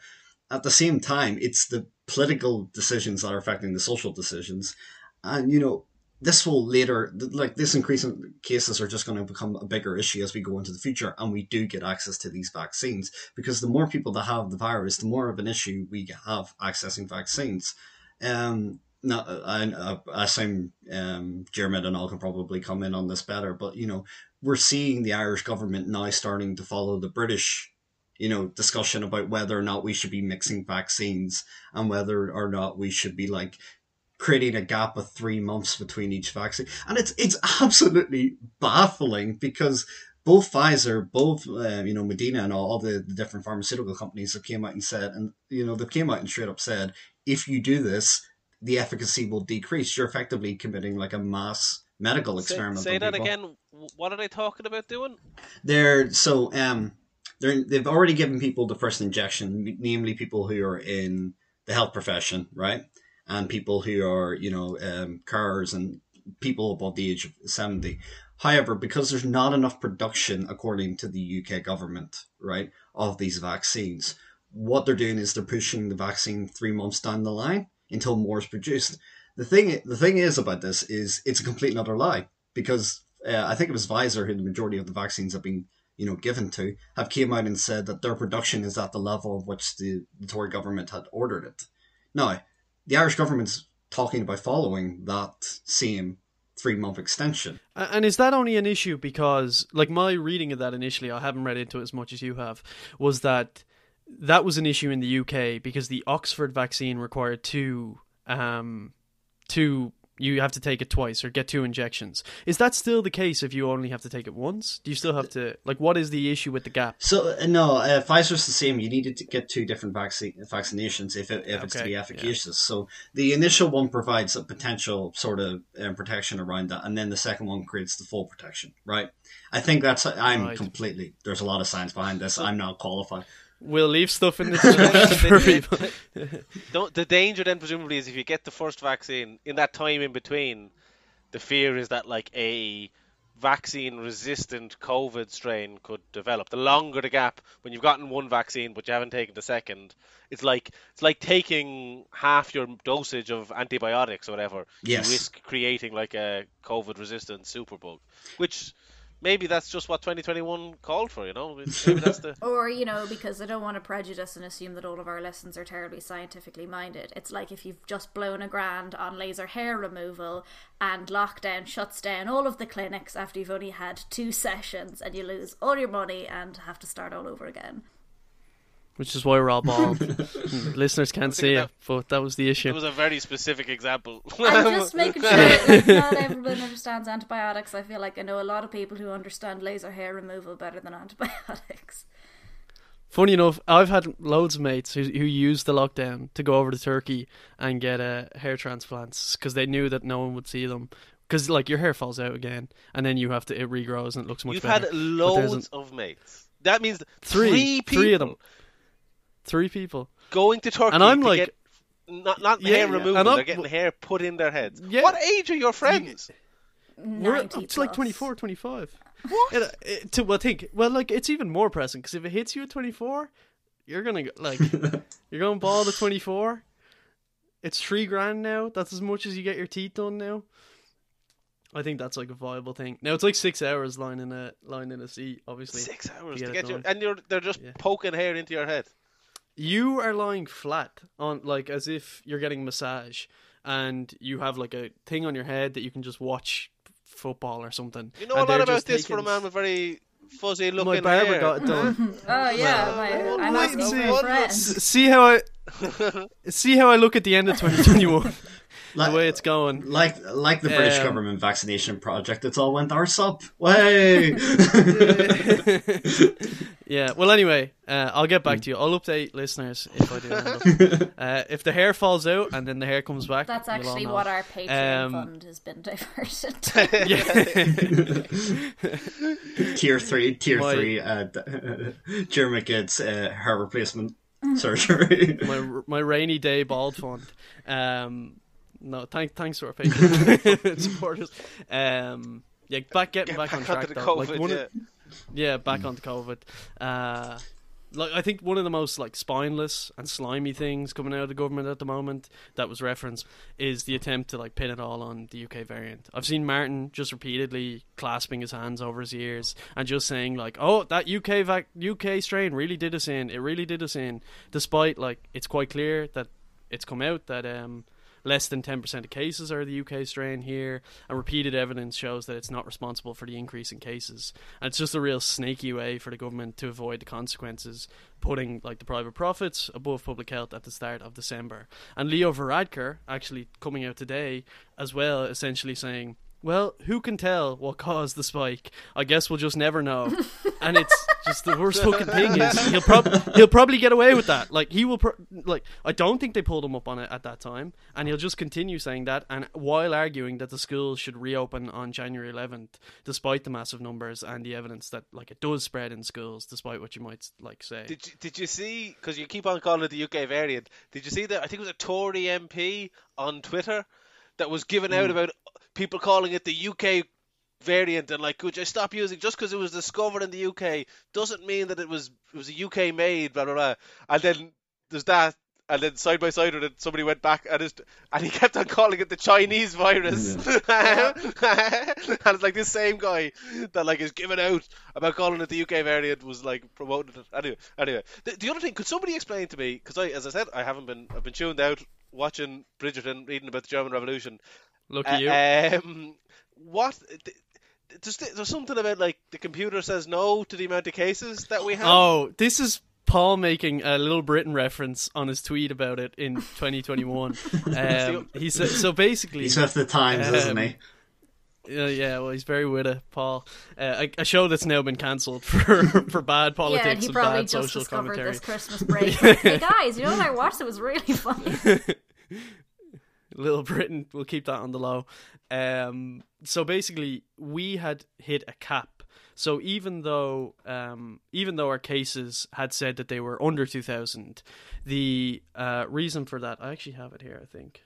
at the same time, it's the political decisions that are affecting the social decisions, and you know this will later like this increase in cases are just going to become a bigger issue as we go into the future and we do get access to these vaccines because the more people that have the virus the more of an issue we have accessing vaccines. Um no, I, I, I assume um, Jeremy and all can probably come in on this better, but you know, we're seeing the Irish government now starting to follow the British, you know, discussion about whether or not we should be mixing vaccines and whether or not we should be like creating a gap of three months between each vaccine, and it's it's absolutely baffling because both Pfizer, both uh, you know Moderna, and all, all the, the different pharmaceutical companies have came out and said, and you know they came out and straight up said, if you do this, the efficacy will decrease. You're effectively committing like a mass medical experiment. say on that people. again. What are they talking about doing? They're so um they're they've already given people the first injection, namely people who are in the health profession, right, and people who are you know um, carers and people above the age of seventy. However, because there's not enough production, according to the UK government, right, of these vaccines, what they're doing is they're pushing the vaccine three months down the line until more is produced. The thing, the thing is about this is it's a complete and utter lie because uh, I think it was Pfizer who the majority of the vaccines have been you know given to have came out and said that their production is at the level of which the, the Tory government had ordered it. Now, the Irish government's talking about following that same three month extension. And is that only an issue because, like, my reading of that initially, I haven't read into it as much as you have, was that that was an issue in the UK because the Oxford vaccine required two, um, two. You have to take it twice or get two injections. Is that still the case if you only have to take it once? Do you still have to like? What is the issue with the gap? So uh, no, uh, Pfizer's the same. You needed to get two different vaccine vaccinations if it, if it's to Okay, be yeah. efficacious. So the initial one provides a potential sort of um, protection around that, and then the second one creates the full protection. Right? I think that's. I'm Right. completely. There's a lot of science behind this. I'm not qualified. We'll leave stuff in the description for people. Don't, the danger then presumably is if you get the first vaccine in that time in between, the fear is that like a vaccine resistant COVID strain could develop. The longer the gap when you've gotten one vaccine but you haven't taken the second, it's like it's like taking half your dosage of antibiotics or whatever. Yes. You risk creating like a COVID resistant superbug. Which maybe that's just what 2021 called for, you know? That's the Or, you know, because I don't want to prejudice and assume that all of our lessons are terribly scientifically minded. It's like if you've just blown a grand on laser hair removal and lockdown shuts down all of the clinics after you've only had two sessions and you lose all your money and have to start all over again. Which is why we're all bald. Listeners can't see that- it, but that was the issue. It was a very specific example. I'm just making sure like, not everyone understands antibiotics. I feel like I know a lot of people who understand laser hair removal better than antibiotics. Funny enough, I've had loads of mates who who used the lockdown to go over to Turkey and get uh, hair transplants because they knew that no one would see them. Because like your hair falls out again, and then you have to it regrows and it looks much better. You've better. had there's loads of mates. That means Three, three people three of them, three people. going to Turkey And I'm to like- get not not Yeah, hair yeah, removal. I'm- They're getting hair put in their heads. Yeah. What age are your friends? We're 90 it's like plus. 24, 25. What? It, uh, it, to well, think well, like it's even more pressing because if it hits you at twenty four, you're gonna go- like you're going bald at twenty four. It's three grand now. That's as much as you get your teeth done now. I think that's like a viable thing. Now it's like six hours lying in a lying in a seat. Obviously, Six hours to to get get your, and you're they're just Yeah. poking hair into your head. You are lying flat on like as if you're getting massage, and you have like a thing on your head that you can just watch football or something. You know a lot about just this for a man with very fuzzy looking My barber hair. got it done. Oh yeah, Well, my, I'm wait asking and for see. a friend. See how I see how I look at the end of 2021. Like, the way it's going. like like the British Um, government vaccination project, it's all went arse up. Way. yeah. Well, anyway, uh, I'll get back to you. I'll update listeners if I do. End up. Uh, if the hair falls out and then the hair comes back, That's actually what our Patreon Um, fund has been diverted tier three, tier My- three. Uh, Jeremy gets uh, hair replacement surgery. my my rainy day bald fund. Um, no, thank, thanks to our Patreon supporters. Um, yeah, back getting Get back, on track though. COVID. like one yeah. of, yeah, back onto COVID. Uh, like I think one of the most like spineless and slimy things coming out of the government at the moment that was referenced is the attempt to like pin it all on the UK variant. I've seen Martin just repeatedly clasping his hands over his ears and just saying like, "Oh, that UK vac- UK strain really did us in. It really did us in." Despite like it's quite clear that it's come out that um less than 10% of cases are the UK strain here, and repeated evidence shows that it's not responsible for the increase in cases. And it's just a real snaky way for the government to avoid the consequences, putting like the private profits above public health at the start of December. And Leo Varadkar actually coming out today as well, essentially saying, well, who can tell what caused the spike? I guess we'll just never know. and it's just the worst fucking thing is he'll prob- he'll probably get away with that. Like he will pro- like I don't think they pulled him up on it at that time, and he'll just continue saying that and while arguing that the schools should reopen on January 11th despite the massive numbers and the evidence that like it does spread in schools despite what you might like say. Did you, did you see? Because you keep on calling it the UK variant. Did you see that? I think it was a Tory MP on Twitter that was giving out mm. about people calling it the UK variant and like, could you stop using just because it was discovered in the UK doesn't mean that it was it was a UK made blah blah blah. And then there's that. And then side by side with it, somebody went back and, it's, and he kept on calling it the Chinese virus. and it's like this same guy that like is giving out about calling it the UK variant was like promoting it. Anyway, anyway, the, the other thing, could somebody explain to me? Because I, as I said, I haven't been, I've been tuned out watching Bridgerton, reading about the German Revolution. Look Uh, at you. um, what? th- There's, there's something about like the computer says no to the amount of cases that we have. Oh, this is Paul making a Little Britain reference on his tweet about it in 2021. um, he said so. Basically, He's with the times, isn't he? Yeah, yeah, well, he's very with it, Paul. Uh, a, a show that's now been cancelled for for bad politics yeah, and he and probably bad just social discovered commentary. this Christmas break. Like, hey guys, you know what I watched? It was really funny. Little Britain, we'll keep that on the low. Um, so basically, we had hit a cap. So even though um, even though our cases had said that they were under two thousand, the uh, reason for that I actually have it here. I think.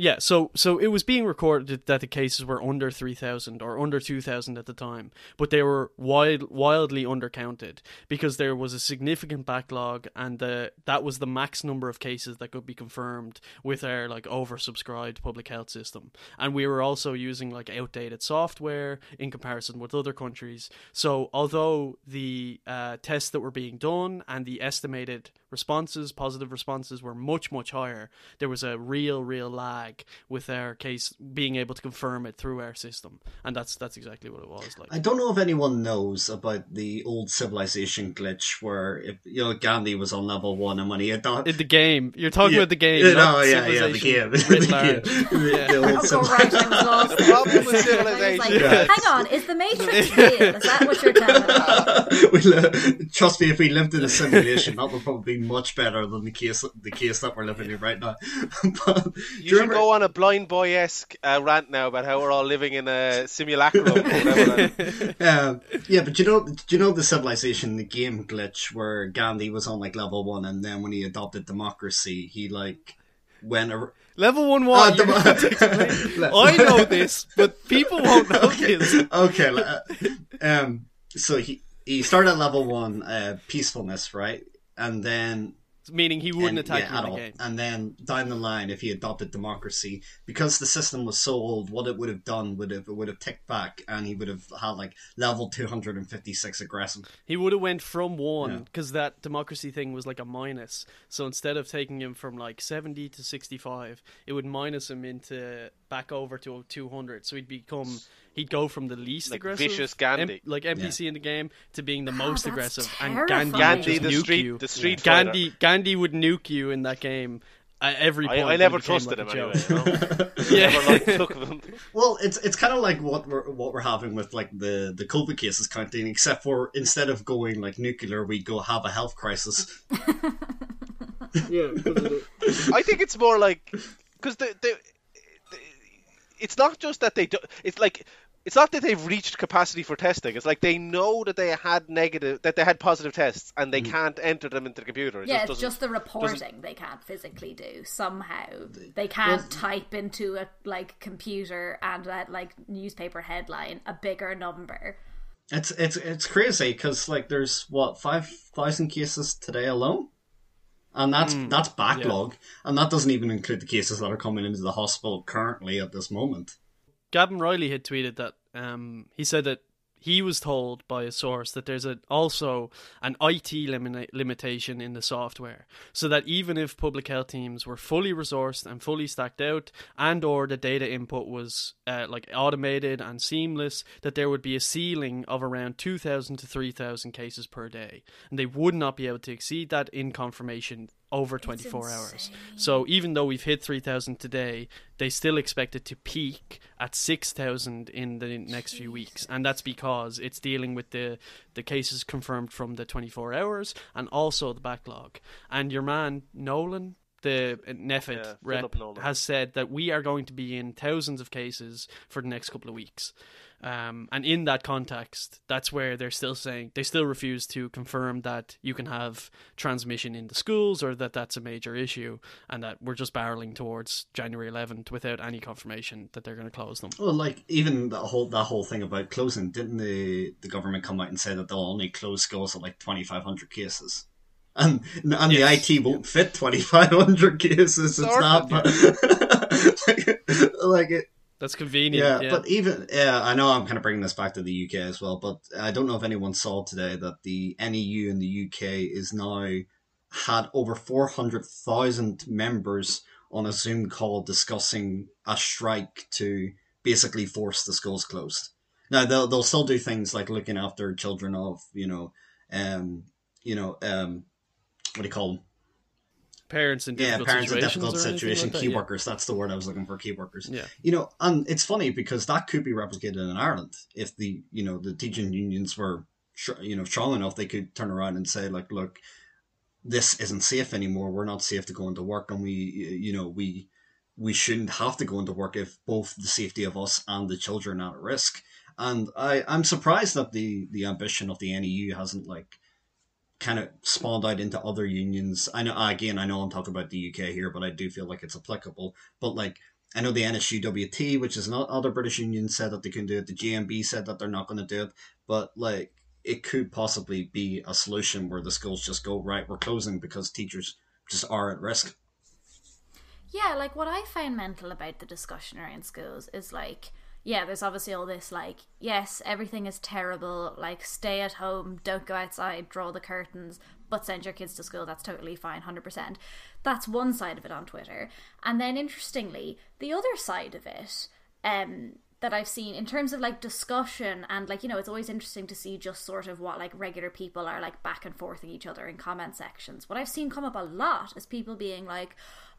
Yeah, so so it was being recorded that the cases were under three thousand or under two thousand at the time, but they were wild, wildly undercounted because there was a significant backlog, and the that was the max number of cases that could be confirmed with our like oversubscribed public health system, and we were also using like outdated software in comparison with other countries. So although the uh, tests that were being done and the estimated responses, positive responses, were much much higher, there was a real real lag lag with our case being able to confirm it through our system, and that's that's exactly what it was like. I don't know if anyone knows about the old civilization glitch where if, you know Gandhi was on level one and when he had done In the game, you're talking Yeah. about the game, Yeah, no, oh, yeah, yeah, the game. writ The game. The- Yeah. old civil- right in the lost The problem with I was civilization- hang on, is the Matrix real? Is that what you're telling me? we li- uh, trust me, if we lived in a simulation, that would probably be much better than the case the case that we're living in right now. but do You should go on a Blindboy esque uh, rant now about how we're all living in a simulacrum. or whatever Um, yeah, but you know, do you know the civilization, the game glitch where Gandhi was on like level one, and then when he adopted democracy, he like went. Ar- Level one Ah, what? dem- You're gonna explain- I know this, but people won't know this. okay, uh, um, so he he started at level one, uh, peacefulness, right, and then Meaning he wouldn't and- attack yeah, you at all. game. And then down the line, if he adopted democracy, because the system was so old, what it would have done would have it would have ticked back, and he would have had like level two hundred and fifty six aggressive. He would have went from one Yeah. because that democracy thing was like a minus. So instead of taking him from like seventy to sixty-five, it would minus him into back over to two hundred. So he'd become he'd go from the least Like aggressive, vicious Gandhi. M- like NPC in the game, to being the most that's aggressive. And terrifying. Gandhi, would Gandhi, just the nuke street, you. the street fighter. Gandhi, Gandhi would nuke you in that game. At every I, point, I and never trusted like him a anyway. joke. You know? Yeah. Never like took him. Well, it's it's kind of like what we're what we're having with like the the COVID cases counting, except for instead of going like nuclear, we go have a health crisis. Yeah, I think it's more like because the, the, the it's not just that they do. It's like it's not that they've reached capacity for testing. It's like they know that they had negative, that they had positive tests, and they mm. can't enter them into the computer. It Yeah, just it's just the reporting they can't physically do somehow. They can't type into a like computer and that like newspaper headline a bigger number. It's it's it's crazy because like there's what five thousand cases today alone, and that's that's backlog, and that doesn't even include the cases that are coming into the hospital currently at this moment. Gavin Reilly had tweeted that um, he said that he was told by a source that there's a, also an IT limitation in the software, so that even if public health teams were fully resourced and fully stacked out, and or the data input was uh, like automated and seamless, that there would be a ceiling of around 2,000 to 3,000 cases per day, and they would not be able to exceed that in confirmation over 24 hours. So even though we've hit 3,000 today, they still expect it to peak at 6,000 in the next few weeks. And that's because it's dealing with the, the cases confirmed from the 24 hours and also the backlog. And your man, Nolan, the uh, NPHET Yeah, rep, Nolan. has said that we are going to be in thousands of cases for the next couple of weeks. Um, and in that context, that's where they're still saying they still refuse to confirm that you can have transmission in the schools or that that's a major issue, and that we're just barreling towards January 11th without any confirmation that they're going to close them. Well, like even that whole that whole thing about closing, didn't the the government come out and say that they'll only close schools at like twenty five hundred cases? And and Yes. the IT won't fit twenty five hundred cases. It's not like, like it, That's convenient. yeah, Yeah, but even yeah, I know I'm kind of bringing this back to the UK as well, but I don't know if anyone saw today that the NEU in the UK is now had over four hundred thousand members on a Zoom call discussing a strike to basically force the schools closed. Now they'll they'll still do things like looking after children of you know, um, you know, um, what do you call them? Parents in yeah, parents in difficult situation, like that, key yeah. workers. That's the word I was looking for. Key workers. Yeah. You know, and it's funny because that could be replicated in Ireland if the you know the teaching unions were you know strong enough. They could turn around and say like, look, this isn't safe anymore. We're not safe to go into work, and we you know we we shouldn't have to go into work if both the safety of us and the children are at risk. And I I'm surprised that the the ambition of the NEU hasn't like kind of spawned out into other unions. I know again, I know I'm talking about the UK here, but I do feel like it's applicable. But like I know the NASUWT, which is another British union, said that they can do it. The GMB said that they're not going to do it. But like it could possibly be a solution where the schools just go right, we're closing because teachers just are at risk. Yeah, like what I find mental about the discussion around schools is like, yeah, there's obviously all this like, yes, everything is terrible, like stay at home, don't go outside, draw the curtains. but send your kids to school. That's totally fine, 100%. That's one side of it on Twitter. And then, interestingly, the other side of it, um, that I've seen in terms of like discussion and like you know it's always interesting to see just sort of what like regular people are like back and forthing each other in comment sections. What I've seen come up a lot is people being like,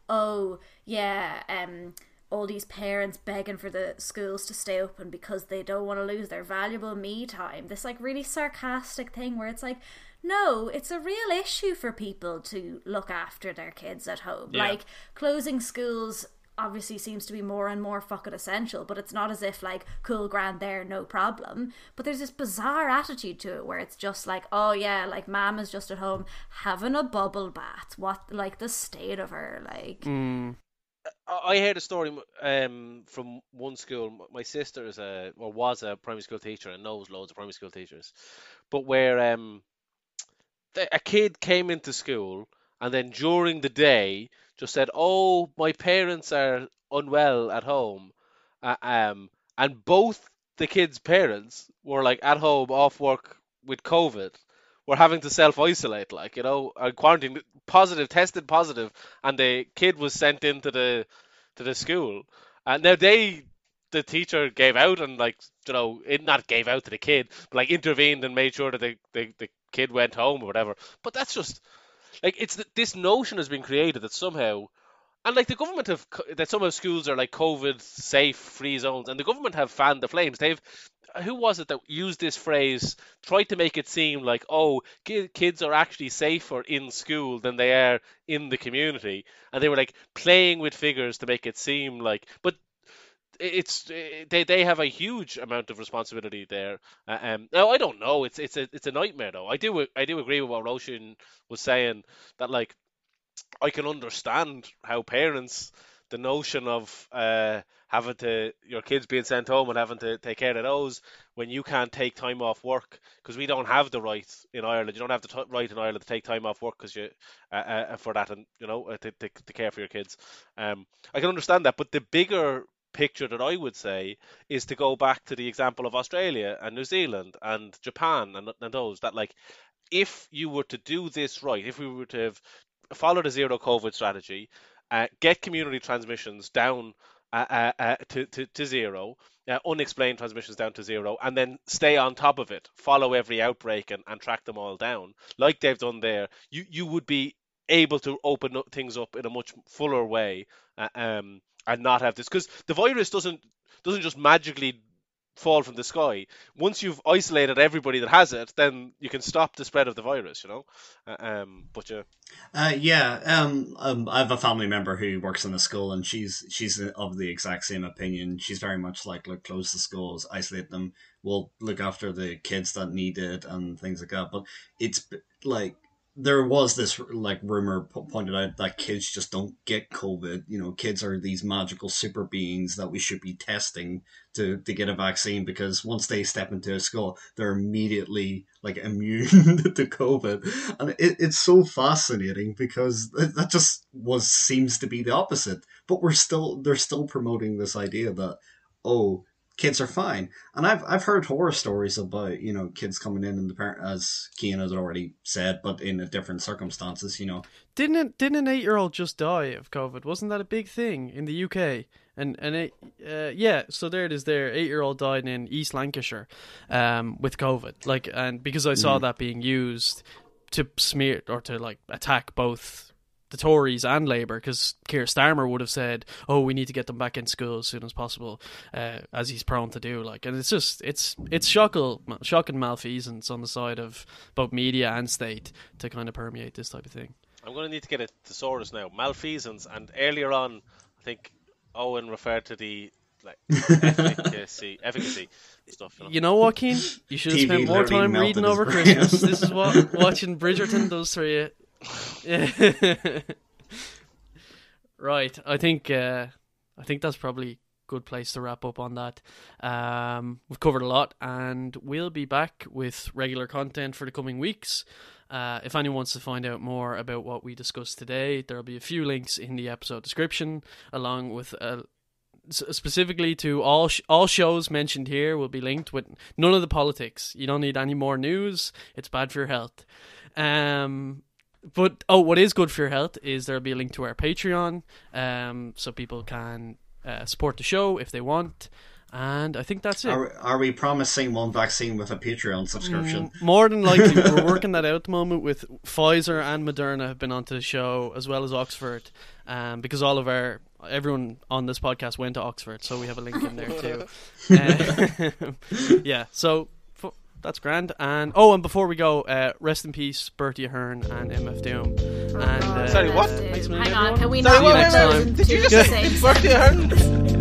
"Oh yeah, um, all these parents begging for the schools to stay open because they don't want to lose their valuable me time." This like really sarcastic thing where it's like. No, it's a real issue for people to look after their kids at home. Yeah. Like closing schools obviously seems to be more and more fucking essential, but it's not as if like cool grand there, no problem. But there's this bizarre attitude to it where it's just like, oh yeah, like mom is just at home having a bubble bath. What like the state of her, like Mm. I heard a story um, from one school. My sister is a or was a primary school teacher and knows loads of primary school teachers, but where um, a kid came into school and then during the day just said, "Oh, my parents are unwell at home," uh, um, and both the kid's parents were like at home off work with COVID. Were having to self isolate, like you know, and quarantine, positive, tested positive, and the kid was sent into the to the school. And now they, the teacher gave out and like you know, it not gave out to the kid, but like intervened and made sure that the the, the kid went home or whatever. But that's just like it's th- this notion has been created that somehow. And like the government have that some of schools are like COVID safe free zones, and the government have fanned the flames. They've who was it that used this phrase? Tried to make it seem like oh, kids are actually safer in school than they are in the community, and they were like playing with figures to make it seem like. But it's they they have a huge amount of responsibility there. Uh, um, no, I don't know. It's it's a it's a nightmare though. I do I do agree with what Roshan was saying that like I can understand how parents the notion of uh, having to your kids being sent home and having to take care of those when you can't take time off work because we don't have the right in Ireland. You don't have the t- right in Ireland to take time off work because you uh, uh, for that and you know uh, to, to to care for your kids. Um, I can understand that, but the bigger picture that I would say is to go back to the example of Australia and New Zealand and Japan and, and those that like if you were to do this right, if we were to have followed a zero COVID strategy, uh, get community transmissions down uh, uh, uh, to, to, to zero, uh, unexplained transmissions down to zero, and then stay on top of it, follow every outbreak and, and track them all down, like they've done there, you, you would be able to open up things up in a much fuller way um, and not have this. Because the virus doesn't doesn't just magically fall from the sky. Once you've isolated everybody that has it, then you can stop the spread of the virus, you know. Uh, um, but yeah, Uh, yeah, um, um, I have a family member who works in a school, and she's she's of the exact same opinion. She's very much like, look, close the schools, isolate them. We'll look after the kids that need it and things like that. But it's like there was this like rumor pointed out that kids just don't get COVID. You know, kids are these magical super beings that we should be testing to to get a vaccine because once they step into a school, they're immediately like immune to COVID, and it, it's so fascinating because that just was seems to be the opposite. But we're still they're still promoting this idea that oh kids are fine, and I've I've heard horror stories about you know kids coming in and the parent as Cian has already said, but in a different circumstances. You know, Didn't it, didn't an eight year old just die of COVID? Wasn't that a big thing in the UK? And and it, uh, yeah, so there it is. There, eight year old died in East Lancashire, um, with COVID. Like, and because I saw that being used to smear or to like attack both the Tories and Labour, because Keir Starmer would have said, "Oh, we need to get them back in school as soon as possible," uh, as he's prone to do. Like, and it's just it's it's shocking, shocking malfeasance on the side of both media and state to kind of permeate this type of thing. I'm going to need to get a thesaurus now. Malfeasance, and earlier on, I think Owen referred to the like efficacy, efficacy stuff. You know? You know what, Keen? You should have spent more time reading over. Christmas. this is what watching Bridgerton does for you. Right. I think uh, I think that's probably a good place to wrap up on that. Um, we've covered a lot, and we'll be back with regular content for the coming weeks. Uh, if anyone wants to find out more about what we discussed today, there'll be a few links in the episode description, along with a s- specifically to all sh- all shows mentioned here will be linked with none of the politics. You don't need any more news. It's bad for your health. Um, but oh, what is good for your health is there'll be a link to our Patreon, um, so people can uh, support the show if they want. And I think that's it. Are, are we promising one vaccine with a Patreon subscription? More than likely, we're working that out at the moment with Pfizer and Moderna have been onto the show as well as Oxford, um, because all of our everyone on this podcast went to Oxford, so we have a link in there too. Uh, yeah, so that's grand. And oh, and before we go, uh, rest in peace, Bertie Ahern and MF Doom. And uh, Sorry, what? Dude, Thanks a million, Hang on, can we Sorry, not wait, mention wait, wait. Did you just the same Bertie Ahern?